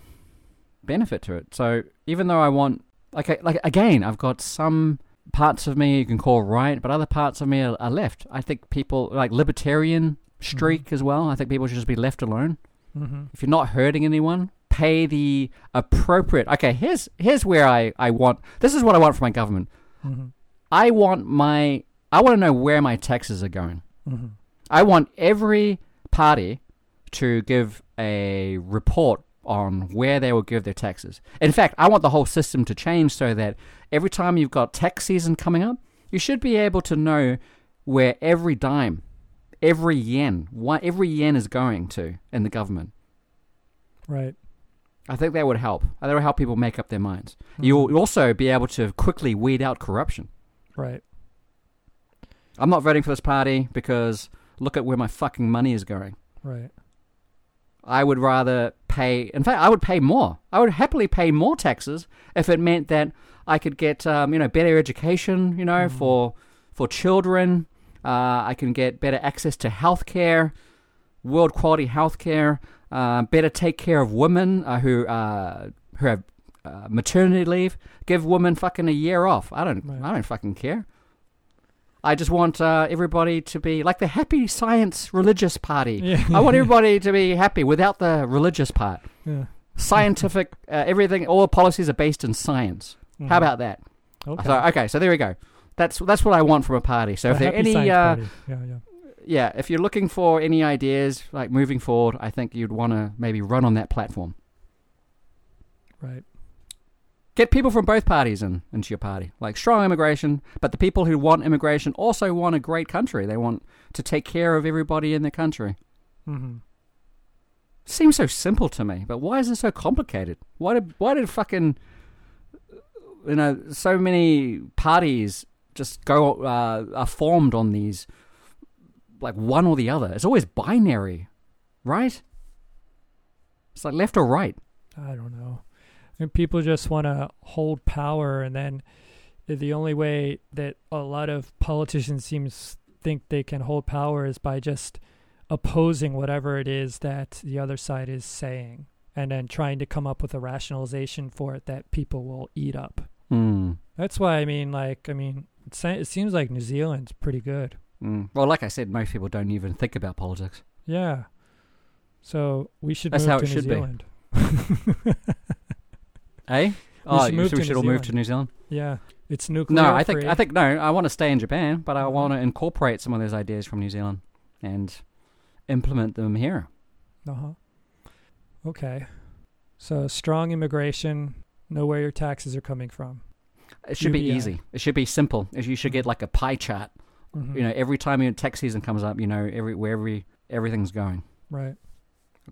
benefit to it. So even though I want, like, like again, I've got some parts of me you can call right, but other parts of me are, are left. I think people like libertarian streak as well. I think people should just be left alone. Mm-hmm. If you're not hurting anyone, pay the appropriate. Okay, here's here's where I I want. This is what I want from my government. Mm-hmm. I want my. I want to know where my taxes are going. Mm-hmm. I want every party to give a report on where they will give their taxes. In fact, I want the whole system to change so that every time you've got tax season coming up, you should be able to know where every dime, every yen, what every yen is going to in the government. Right. I think that would help. That would help people make up their minds. Mhm. You'll also be able to quickly weed out corruption. Right. I'm not voting for this party because look at where my fucking money is going. Right. I would rather pay. In fact, I would pay more. I would happily pay more taxes if it meant that I could get, um, you know, better education, you know, Mm. for for children. Uh, I can get better access to healthcare, world quality healthcare. Uh, better take care of women uh, who uh, who have uh, maternity leave. Give women fucking a year off. I don't. Right. I don't fucking care. I just want uh, everybody to be like the happy science religious party. Yeah. I want everybody to be happy without the religious part. Yeah. Scientific, uh, everything, all policies are based in science. Mhm. How about that? Okay. So, okay, so there we go. That's that's what I want from a party. So A if there are any, uh, yeah, yeah. Yeah, if you're looking for any ideas like moving forward, I think you'd want to maybe run on that platform. Right. Get people from both parties in into your party, like strong immigration. But the people who want immigration also want a great country. They want to take care of everybody in the country. Mm-hmm. Seems so simple to me, but why is it so complicated? Why did why did fucking you know so many parties just go uh, are formed on these like one or the other? It's always binary, right? It's like left or right. I don't know. And people just want to hold power, and then the only way that a lot of politicians seems think they can hold power is by just opposing whatever it is that the other side is saying, and then trying to come up with a rationalization for it that people will eat up. Hmm. That's why I mean, like, I mean, it seems like New Zealand's pretty good. Mm. Well, like I said, most people don't even think about politics. Yeah. So we should That's move how to it New should be. Zealand. Eh? oh, should you- move so we should New all move Zealand. to New Zealand. yeah, it's nuclear. No, I think free. I think no. I want to stay in Japan, but I Mhm. want to incorporate some of those ideas from New Zealand and implement them here. Uh huh. Okay. So strong immigration. Know where your taxes are coming from. It should be easy. It should be simple. You should get like a pie chart. Mhm. You know, every time your tax season comes up, you know every where every everything's going. Right.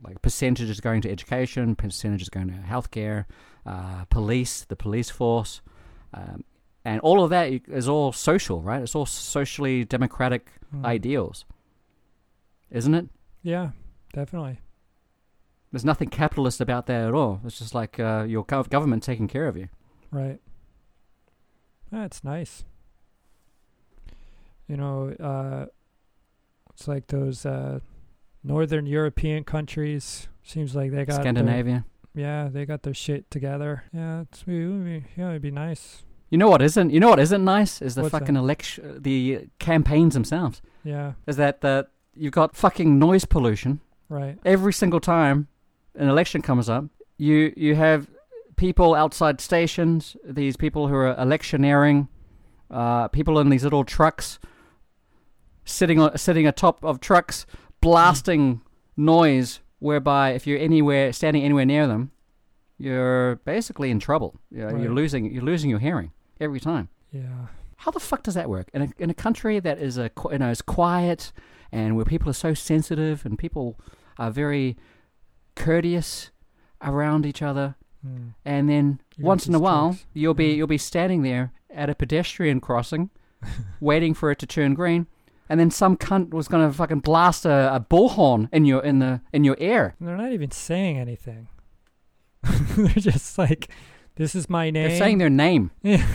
Like percentages going to education, percentages going to healthcare, uh, police, the police force, um, and all of that is all social, right? It's all socially democratic Mm. ideals, isn't it? Yeah, definitely. There's nothing capitalist about that at all. It's just like uh, your government taking care of you. Right. That's nice. You know, uh, it's like those uh, northern European countries. Seems like they got their- Scandinavia. yeah, they got their shit together. Yeah, it's, it would be, yeah, it'd be nice. You know what isn't? You know what isn't nice is the What's that? fucking election, the campaigns themselves. Yeah, Is that that you've got fucking noise pollution right. every single time an election comes up. You you have people outside stations. These people who are electioneering, uh, people in these little trucks, sitting on sitting atop of trucks, blasting noise. Whereby, if you're anywhere standing anywhere near them, you're basically in trouble. You know, You're losing you're losing your hearing every time. Yeah. How the fuck does that work in a in a country that is a you know is quiet and where people are so sensitive and people are very courteous around each other, Mm. and then You once in a while trucks. you'll be Yeah. you'll be standing there at a pedestrian crossing, waiting for it to turn green, and then some cunt was gonna fucking blast a, a bullhorn in your in the in your ear. They're not even saying anything. They're just like, this is my name. They're saying their name. Yeah.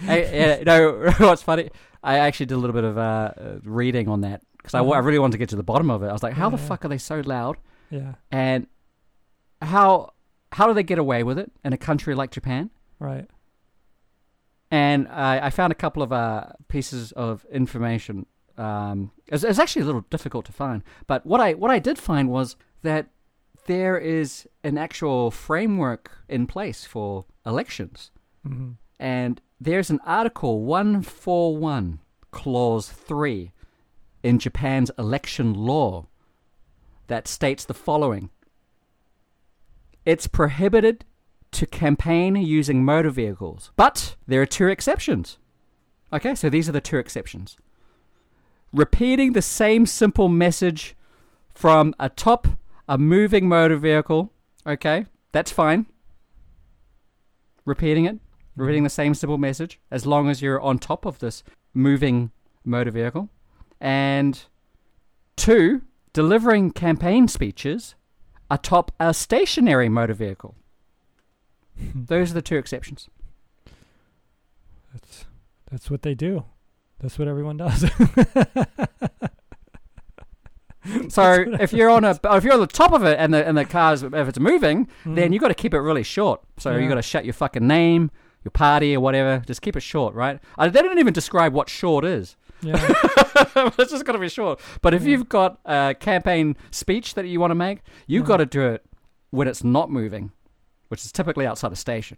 I, know what's funny? I actually did a little bit of uh, uh, reading on that because I, wa- I Uh-huh. really wanted to get to the bottom of it. I was like, how the Yeah. fuck are they so loud? yeah. And how how do they get away with it in a country like Japan? Right. And I, I found a couple of uh, pieces of information. Um, it's, it's actually a little difficult to find, but what I what I did find was that there is an actual framework in place for elections. hmm And there's an Article 141, Clause 3 in Japan's election law that states the following It's prohibited to campaign using motor vehicles, but there are two exceptions. Okay, so these are the two exceptions. Repeating the same simple message from atop a moving motor vehicle, okay, that's fine. Repeating it, repeating the same simple message as long as you're on top of this moving motor vehicle. And two, delivering campaign speeches atop a stationary motor vehicle. Those are the two exceptions. That's that's what they do. That's what everyone does. So if you're on a if you're on the top of it and the and the car's if it's moving, then you got to keep it really short. So you Mm. Got to shut your fucking name, your party or whatever. Just keep it short, right? Uh, they didn't even describe what short is. yeah. it's just got to be short. But if Yeah. you've got a campaign speech that you want to make, you've Yeah. got to do it when it's not moving, which is typically outside a station,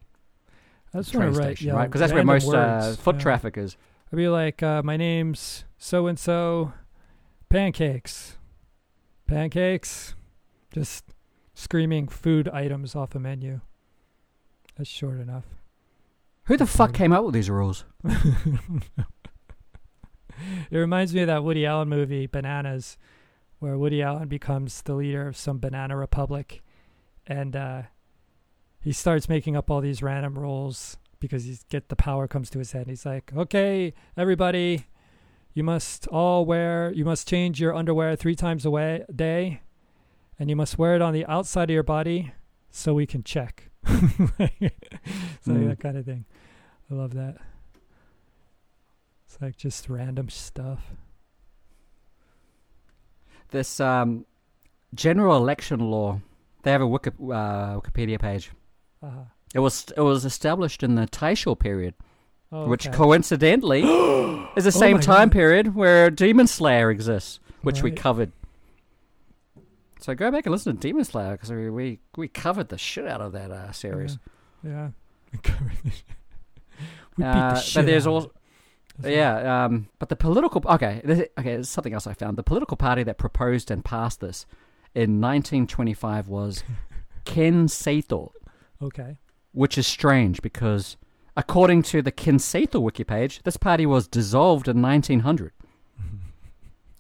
just train write, station, yeah, right? Because that's where most uh, foot Yeah. traffic is. I'd be like, uh, my name's so and so, pancakes, pancakes, just screaming food items off a menu. That's short enough. Who the That's fuck came up with these rules? It reminds me of that Woody Allen movie, Bananas, where Woody Allen becomes the leader of some banana republic, and uh, he starts making up all these random rules because he's get the power comes to his head. He's like, "Okay, everybody, you must all wear, you must change your underwear three times a way, day, and you must wear it on the outside of your body so we can check." so Mm. that kind of thing. I love that. It's like just random stuff. This um, general election law. They have a Wiki, uh, Wikipedia page. Uh-huh. It was it was established in the Taisho period, Oh, which coincidentally is the Oh same my time God. period where Demon Slayer exists, which we covered. So go back and listen to Demon Slayer because we, we we covered the shit out of that uh, series. Yeah. we covered it. we beat Uh, the shit but there's out of also. Right. yeah, um, but the political okay, this, okay, there's something else I found. The political party that proposed and passed this in 1925 was Kenseito, Okay. which is strange because according to the Ken wiki page, this party was dissolved in 1900.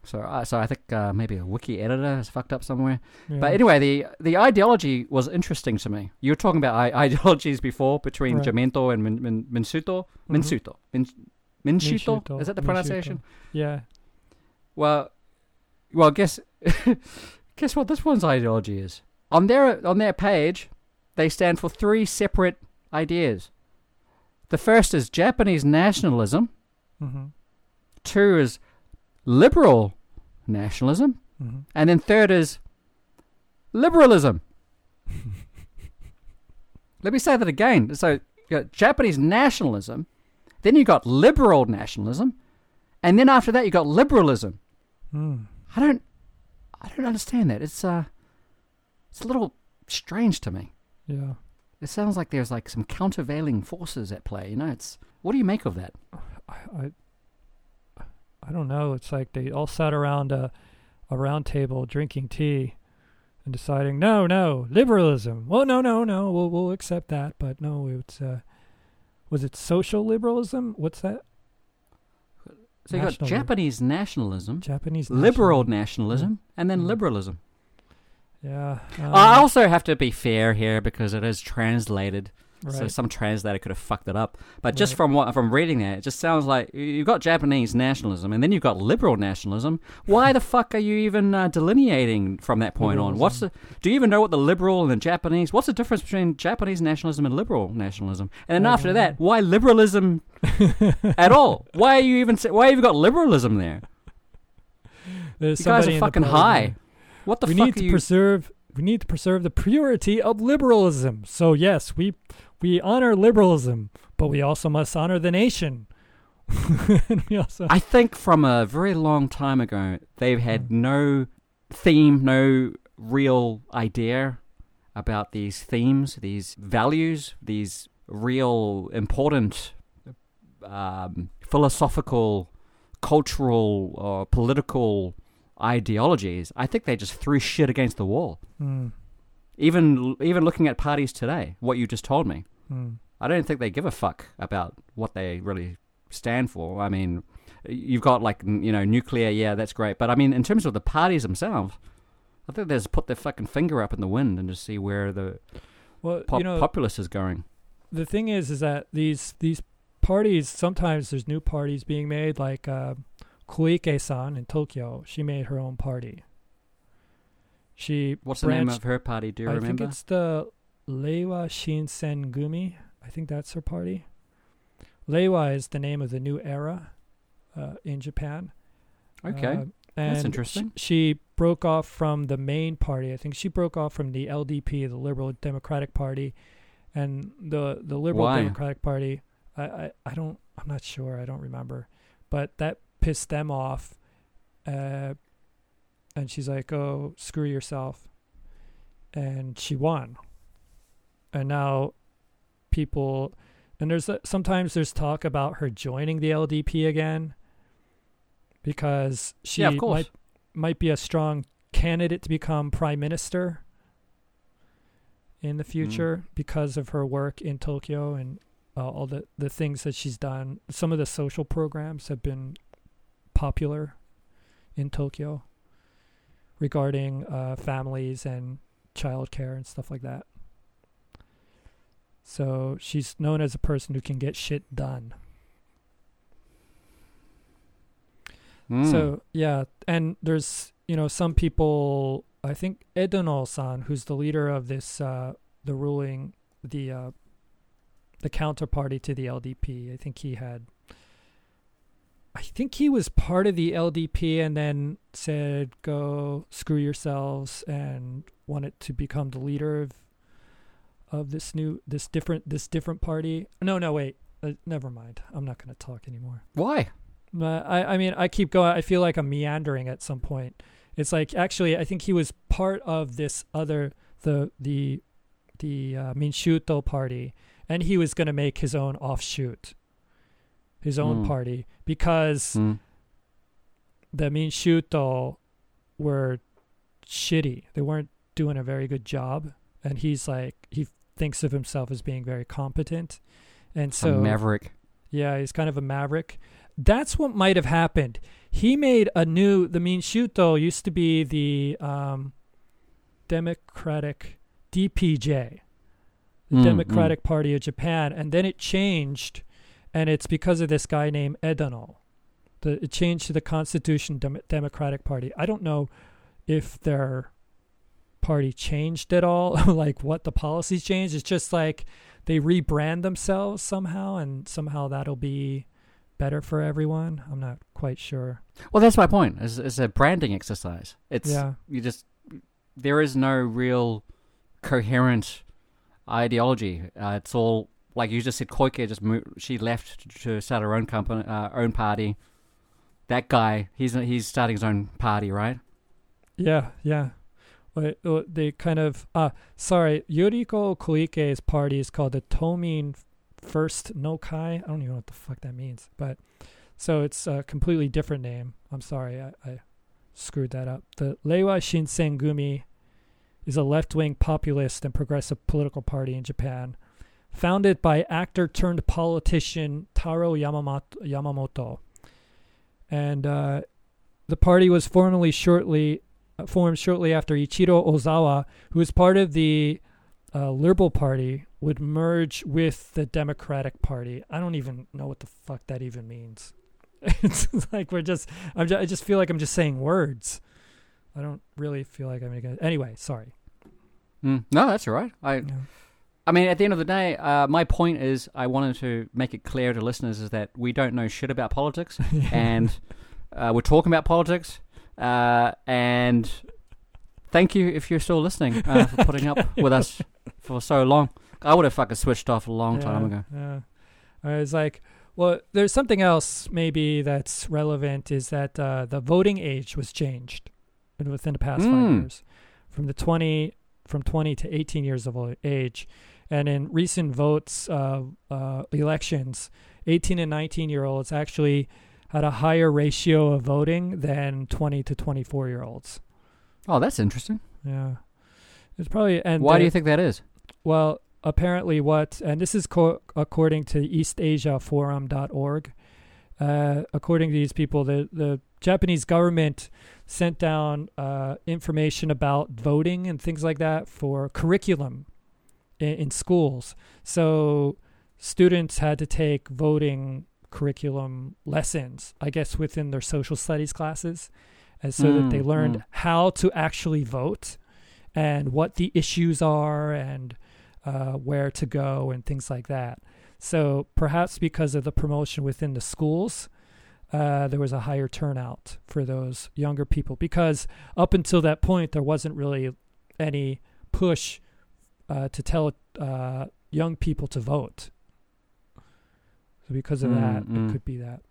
So, uh, so I think uh, maybe a wiki editor has fucked up somewhere. Yeah. But anyway, the the ideology was interesting to me. You were talking about I- ideologies before between Right. Jiminto and Min, Min, Minsuto. Mhm. Minsuto. Min? Minshuto, Is that the pronunciation? Yeah. Well, well, guess guess what this one's ideology is. On their on their page, they stand for three separate ideas. The first is Japanese nationalism. Mm-hmm. Two is liberal nationalism, Mm-hmm. and then third is liberalism. Let me say that again. So you got Japanese nationalism, then you got liberal nationalism, and then after that you got liberalism. Mm. I don't, I don't understand that. It's uh, it's a little strange to me. Yeah. It sounds like there's like some countervailing forces at play. You know, it's what do you make of that? I, I I don't know. It's like they all sat around a a round table drinking tea and deciding, no, no, liberalism. Well, no, no, no. We'll we'll accept that, but no, it's uh, was it social liberalism? What's that? So you got Japanese nationalism, Japanese liberal national- nationalism, and then Mm. liberalism. Yeah. I um, also have to be fair here because it is translated So some translator could have fucked it up. But just Right. from what from reading that, it just sounds like you- you've got Japanese nationalism and then you've got liberal nationalism. Why the fuck are you even uh, delineating from that point on? What's the? Do you even know what the liberal and the Japanese? What's the difference between Japanese nationalism and liberal nationalism? And then I after that, why liberalism at all? Why are you even? Why have you got liberalism there? There's You guys are fucking high. What the we fuck need to you? preserve. We need to preserve the purity of liberalism. So yes, we we honor liberalism, but we also must honor the nation. we also I think from a very long time ago, they've had no theme, no real idea about these themes, these values, these real important um, philosophical, cultural, or political ideologies. I think they just threw shit against the wall. Mm, Even even looking at parties today, what you just told me, mm. I don't think they give a fuck about what they really stand for. I mean, you've got like you know nuclear, yeah, that's great, but I mean, in terms of the parties themselves, I think they just put their fucking finger up in the wind and just see where the Well, pop- you know, populace is going. the thing is, is that these these parties sometimes there's new parties being made. Like uh, Koike-san in Tokyo, she made her own party. She What's the name of her party? Do you I remember? I think it's the Reiwa Shinsen Gumi. I think that's her party. Reiwa is the name of the new era uh, in Japan. okay, Uh, and That's interesting. sh- she broke off from the main party. I think she broke off from the LDP, the Liberal Democratic Party, and the the Liberal Why? Democratic Party. I, I I don't. I'm not sure. I don't remember, but that pissed them off. Uh, and she's like, "Oh, screw yourself," and she won. And now, people, and there's a, sometimes there's talk about her joining the LDP again because she yeah, might might be a strong candidate to become prime minister in the Mm. future because of her work in Tokyo and uh, all the the things that she's done. Some of the social programs have been popular in Tokyo regarding uh, families and childcare and stuff like that. So she's known as a person who can get shit done. Mm. So yeah, and there's you know some people. I think Edano-san, who's the leader of this, uh, the ruling, the uh, the counterparty to the LDP. I think he had. I think he was part of the LDP and then said, "Go screw yourselves," and wanted to become the leader of of this new, this different, this different party. No, no, wait. Uh, never mind. I'm not going to talk anymore. Why? Uh, I, I mean, I keep going. I feel like I'm meandering at some point. It's like actually, I think he was part of this other the the the uh, Minshuto party, and he was going to make his own offshoot, his own Mm. party, because Mm. the Minshuto were shitty. They weren't doing a very good job, and he's like he thinks of himself as being very competent, and so maverick. yeah, he's kind of a maverick. That's what might have happened. He made a new. The Minshuto used to be the um, Democratic DPJ, the Mm, Democratic Party of Japan, and then it changed, and it's because of this guy named Edano. The, it changed to the Constitution Dem- Democratic Party. I don't know if their party changed at all, like what the policies changed. It's just like they rebrand themselves somehow, and somehow that'll be better for everyone. I'm not quite sure. Well, that's my point. It's, it's a branding exercise. It's yeah, you just there is no real coherent ideology. Uh, it's all like you just said. Koike just moved, she left to start her own company, uh, own party. That guy, he's he's starting his own party, right? yeah, yeah. But uh, they kind of ah sorry, Yuriko Koike's party is called the Tomin First No Kai. I don't even know what the fuck that means, but so it's a completely different name. I'm sorry, I, I screwed that up. The Reiwa Shinsen Gumi is a left-wing populist and progressive political party in Japan, founded by actor turned politician Taro Yamamoto. And uh, the party was formally shortly uh, formed shortly after Ichiro Ozawa, who was part of the uh, Liberal Party would merge with the Democratic Party. I don't even know what the fuck that even means. it's like we're just. I'm. Just, I just feel like I'm just saying words. I don't really feel like I'm gonna. Anyway, sorry. Mm, no, that's all right. I. Yeah. I mean, at the end of the day, uh, my point is, I wanted to make it clear to listeners is that we don't know shit about politics, and uh, we're talking about politics. Uh, and thank you if you're still listening uh, for putting up with us for so long. I would have fucking switched off a long time ago. Yeah. I was like, well, there's something else maybe that's relevant is that uh, the voting age was changed within the past five Mm. years, from the 20 from 20 to 18 years of age, and in recent votes uh, uh, elections, 18 and 19 year olds actually had a higher ratio of voting than 20 to 24 year olds. Oh, that's interesting. Yeah. It's probably and Why do you think that is? well, apparently, what, and this is co- according to EastAsiaForum.org. Uh, according to these people, the, the Japanese government sent down uh, information about voting and things like that for curriculum in, in schools. So students had to take voting curriculum lessons, I guess, within their social studies classes, and so that they Mm, learned mm. how to actually vote and what the issues are and uh, where to go and things like that. So perhaps because of the promotion within the schools, uh, there was a higher turnout for those younger people because up until that point there wasn't really any push uh, to tell uh, young people to vote. So because of Mm, that, mm. it could be that.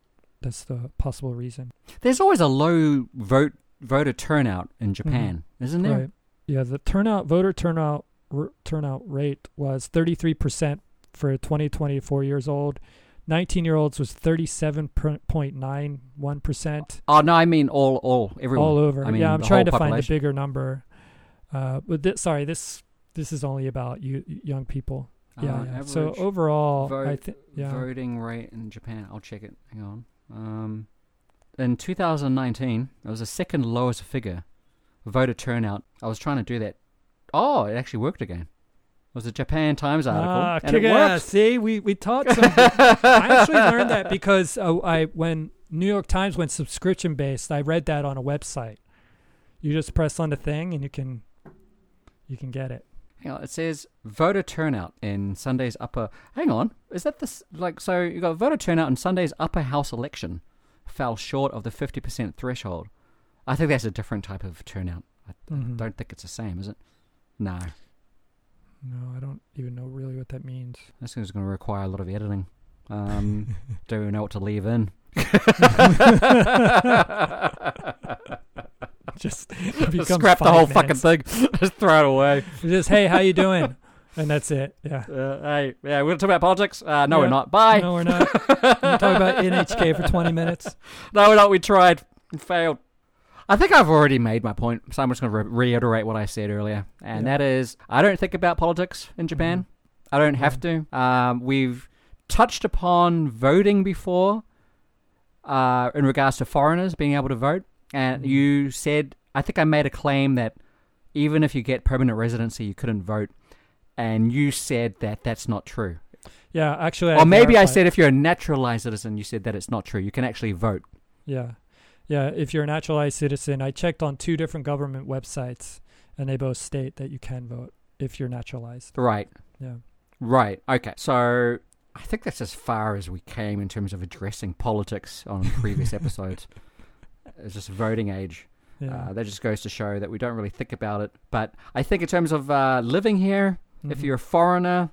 That's the possible reason. There's always a low vote voter turnout in Japan, isn't there? Mm-hmm. Right. Yeah, the turnout voter turnout r- turnout rate was 33% for 20 24 years old. 19 year olds was 37.91%. Oh no, I mean all, all, everyone. all over. I mean, yeah, I'm trying to whole find a bigger number. Uh, but sorry, this this is only about you young people. Yeah, Uh, yeah. So overall, I vote- think yeah. voting rate in Japan. I'll check it. Hang on. Um, in 2019, it was the second lowest figure. Voter turnout. I was trying to do that. Oh, it actually worked again. It was a Japan Times article, Ah, and it worked. See, we we taught something. I actually learned that because uh, I when New York Times went subscription based, I read that on a website. You just press on the thing and you can you can get it. Hang on, it says voter turnout in Sunday's upper. Hang on, is that this like so? You got voter turnout in Sunday's upper house election fell short of the 50% threshold. I think that's a different type of turnout. I Mhm. don't think it's the same, is it? No, No, I don't even know really what that means. this is going to require a lot of editing. Um, don't know what to leave in. Just becomes scrap the whole minutes. fucking thing. Just throw it away. Just hey, how you doing? And that's it. Yeah. Uh, hey, yeah, we're going to talk about politics. Uh, no, we're not. Bye. No, we're not. We're gonna talk about NHK for 20 minutes. No, we're not. We tried and failed. I think I've already made my point, so I'm just going to re- reiterate what I said earlier, and Yeah. that is, I don't think about politics in Japan. I don't have to. Um, we've touched upon voting before, uh, in regards to foreigners being able to vote, and Mhm. you said, I think I made a claim that even if you get permanent residency, you couldn't vote, and you said that that's not true. Yeah, actually. or maybe I said if you're a naturalized citizen, you said that it's not true. You can actually vote. Yeah. Yeah. If you're a naturalized citizen, I checked on two different government websites and they both state that you can vote if you're naturalized. Right. Yeah. Right. Okay. So I think that's as far as we came in terms of addressing politics on previous episodes. It's just voting age. Yeah. Uh, that just goes to show that we don't really think about it. But I think in terms of uh, living here, if Mhm. you're a foreigner,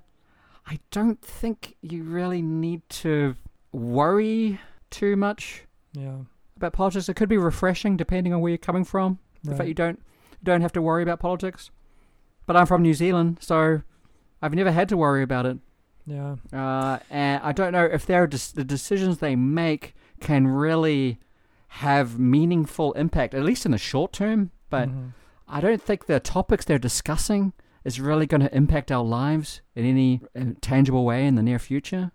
I don't think you really need to worry too much yeah. about politics. It could be refreshing depending on where you're coming from. The fact you don't you don't have to worry about politics. But I'm from New Zealand, so I've never had to worry about it. Yeah. Uh, and I don't know if they're des- the decisions they make can really have meaningful impact, at least in the short term. But Mhm. I don't think the topics they're discussing is really going to impact our lives in any tangible way in the near future.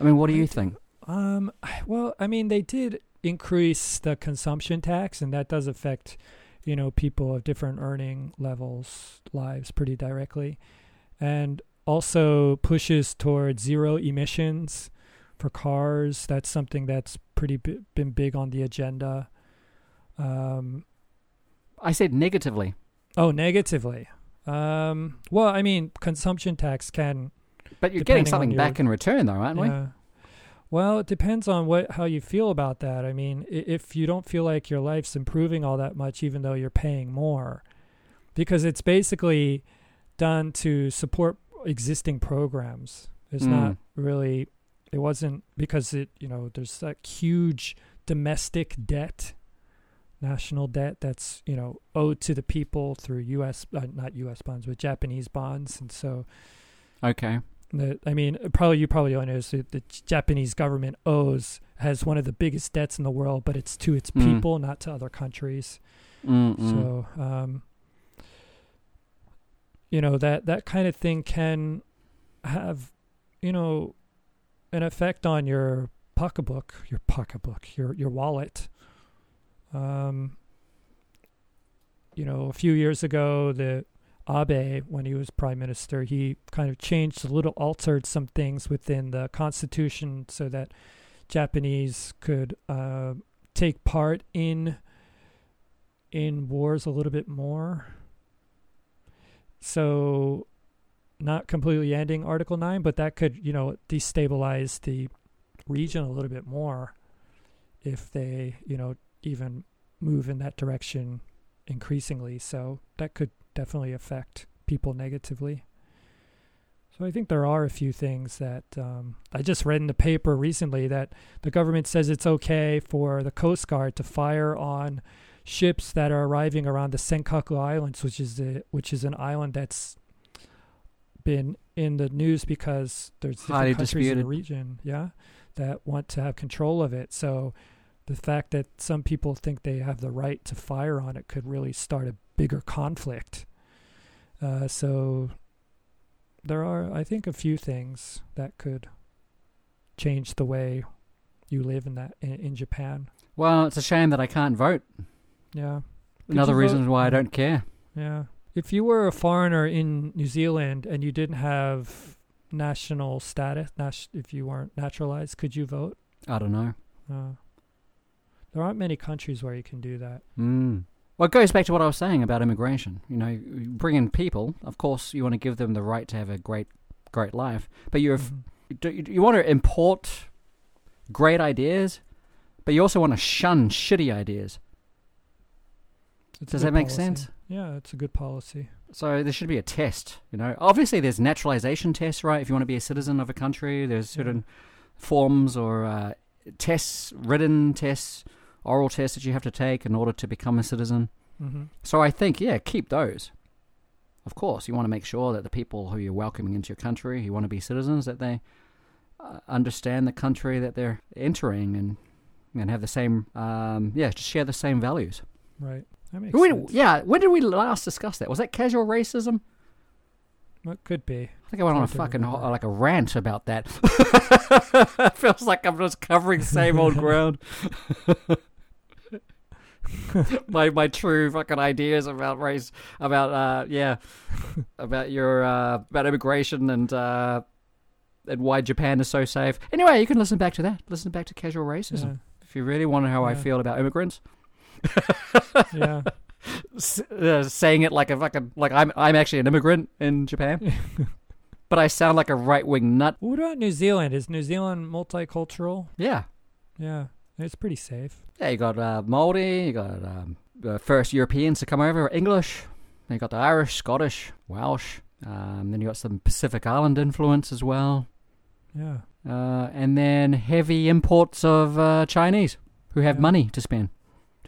I mean, what do you think? Um, well, I mean, they did increase the consumption tax, and that does affect, you know, people of different earning levels' lives pretty directly. and also pushes towards zero emissions for cars. That's something that's pretty bi- been big on the agenda. Um, I said negatively. oh, negatively. Um, well, I mean, consumption tax can But you're getting something your- back in return, though, aren't we? Yeah. Well, it depends on what how you feel about that. I mean, if you don't feel like your life's improving all that much, even though you're paying more, because it's basically done to support existing programs. It's not Mm. really. It wasn't because it. You know, there's that huge domestic debt, national debt that's you know owed to the people through U.S. Uh, not U.S. bonds, but Japanese bonds, and so Okay. the, I mean, probably you probably don't know that the Japanese government owes has one of the biggest debts in the world, but it's to its Mm. people, not to other countries. Mm-mm. So, um, you know that that kind of thing can have, you know, an effect on your pocketbook, your pocketbook, your your wallet. Um, you know, a few years ago, the Abe, when he was prime minister, he kind of changed a little, altered some things within the constitution so that Japanese could uh, take part in in wars a little bit more. So, not completely ending Article Nine, but that could, you know, destabilize the region a little bit more if they, you know, even move in that direction increasingly. So that could definitely affect people negatively. So I think there are a few things that um, I just read in the paper recently that the government says it's okay for the Coast Guard to fire on ships that are arriving around the Senkaku Islands, which is the which is an island that's been in the news because there's different Highly countries in the region, yeah, that want to have control of it. So the fact that some people think they have the right to fire on it could really start a bigger conflict. Uh, so there are, I think, a few things that could change the way you live in that in, in Japan. Well, it's a shame that I can't vote. Yeah. Could Another reason vote? why I don't care. Yeah. If you were a foreigner in New Zealand and you didn't have national status, nas- if you weren't naturalized, could you vote? I don't know. Uh, there aren't many countries where you can do that. Mm. Well, it goes back to what I was saying about immigration. You know, you bring in people. Of course, you want to give them the right to have a great, great life. But you, you want to import great ideas, but you also want to shun shitty ideas. It's Does that make policy. sense? Yeah, it's a good policy. So there should be a test. You know, obviously there's naturalization tests, right? If you want to be a citizen of a country, there's certain forms or uh, tests, written tests, oral tests that you have to take in order to become a citizen. hmm So I think, yeah, keep those. Of course, you want to make sure that the people who you're welcoming into your country, who want to be citizens, that they uh, understand the country that they're entering and and have the same, um, yeah, just share the same values. Right. That makes sense. yeah, when did we last discuss that? Was that casual racism? Well, It could be. I think I went on a fucking ho- like a rant about that. Feels like I'm just covering same old ground. my my true fucking ideas about race, about uh yeah, about your uh about immigration and uh and why Japan is so safe. Anyway, you can listen back to that. Listen back to casual racism if you really want to know how I feel about immigrants. Yeah. S- uh, saying it like a fucking like I'm I'm actually an immigrant in Japan, but I sound like a right wing nut. what about New Zealand? Is New Zealand multicultural? Yeah. Yeah. It's pretty safe. Yeah, you got uh, Maori, you got um, the first Europeans to come over, English. Then you got the Irish, Scottish, Welsh. Um, then you got some Pacific Island influence as well. Yeah. Uh, and then heavy imports of uh, Chinese who have Yeah. money to spend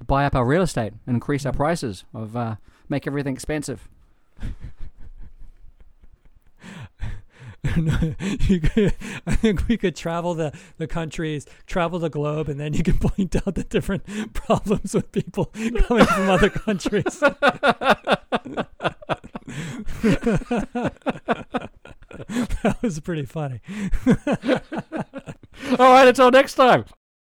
to buy up our real estate and increase our prices of uh, make everything expensive. you could, I think we could travel the, the countries, travel the globe, and then you can point out the different problems with people coming from other countries. that was pretty funny. All right, until next time.